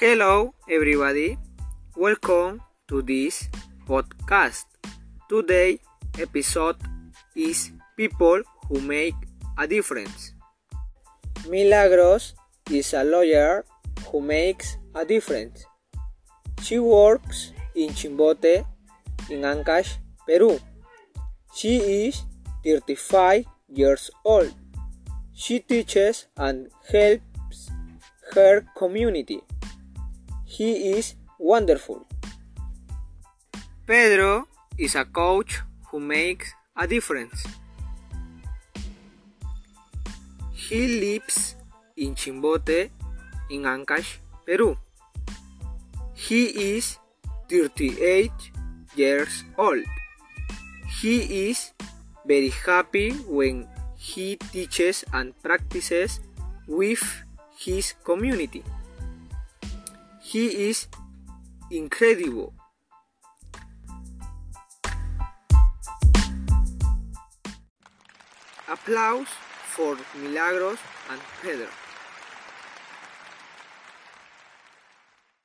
Hello, everybody. Welcome to this podcast. Today episode is people who make a difference. Milagros is a lawyer who makes a difference. She works in Chimbote in Ancash, Peru. She is 35 years old. She teaches and helps her community. He is wonderful. Pedro is a coach who makes a difference. He lives in Chimbote in Ancash, Peru. He is 38 years old. He is very happy when he teaches and practices with his community. He is incredible. Applause for Milagros and Pedro.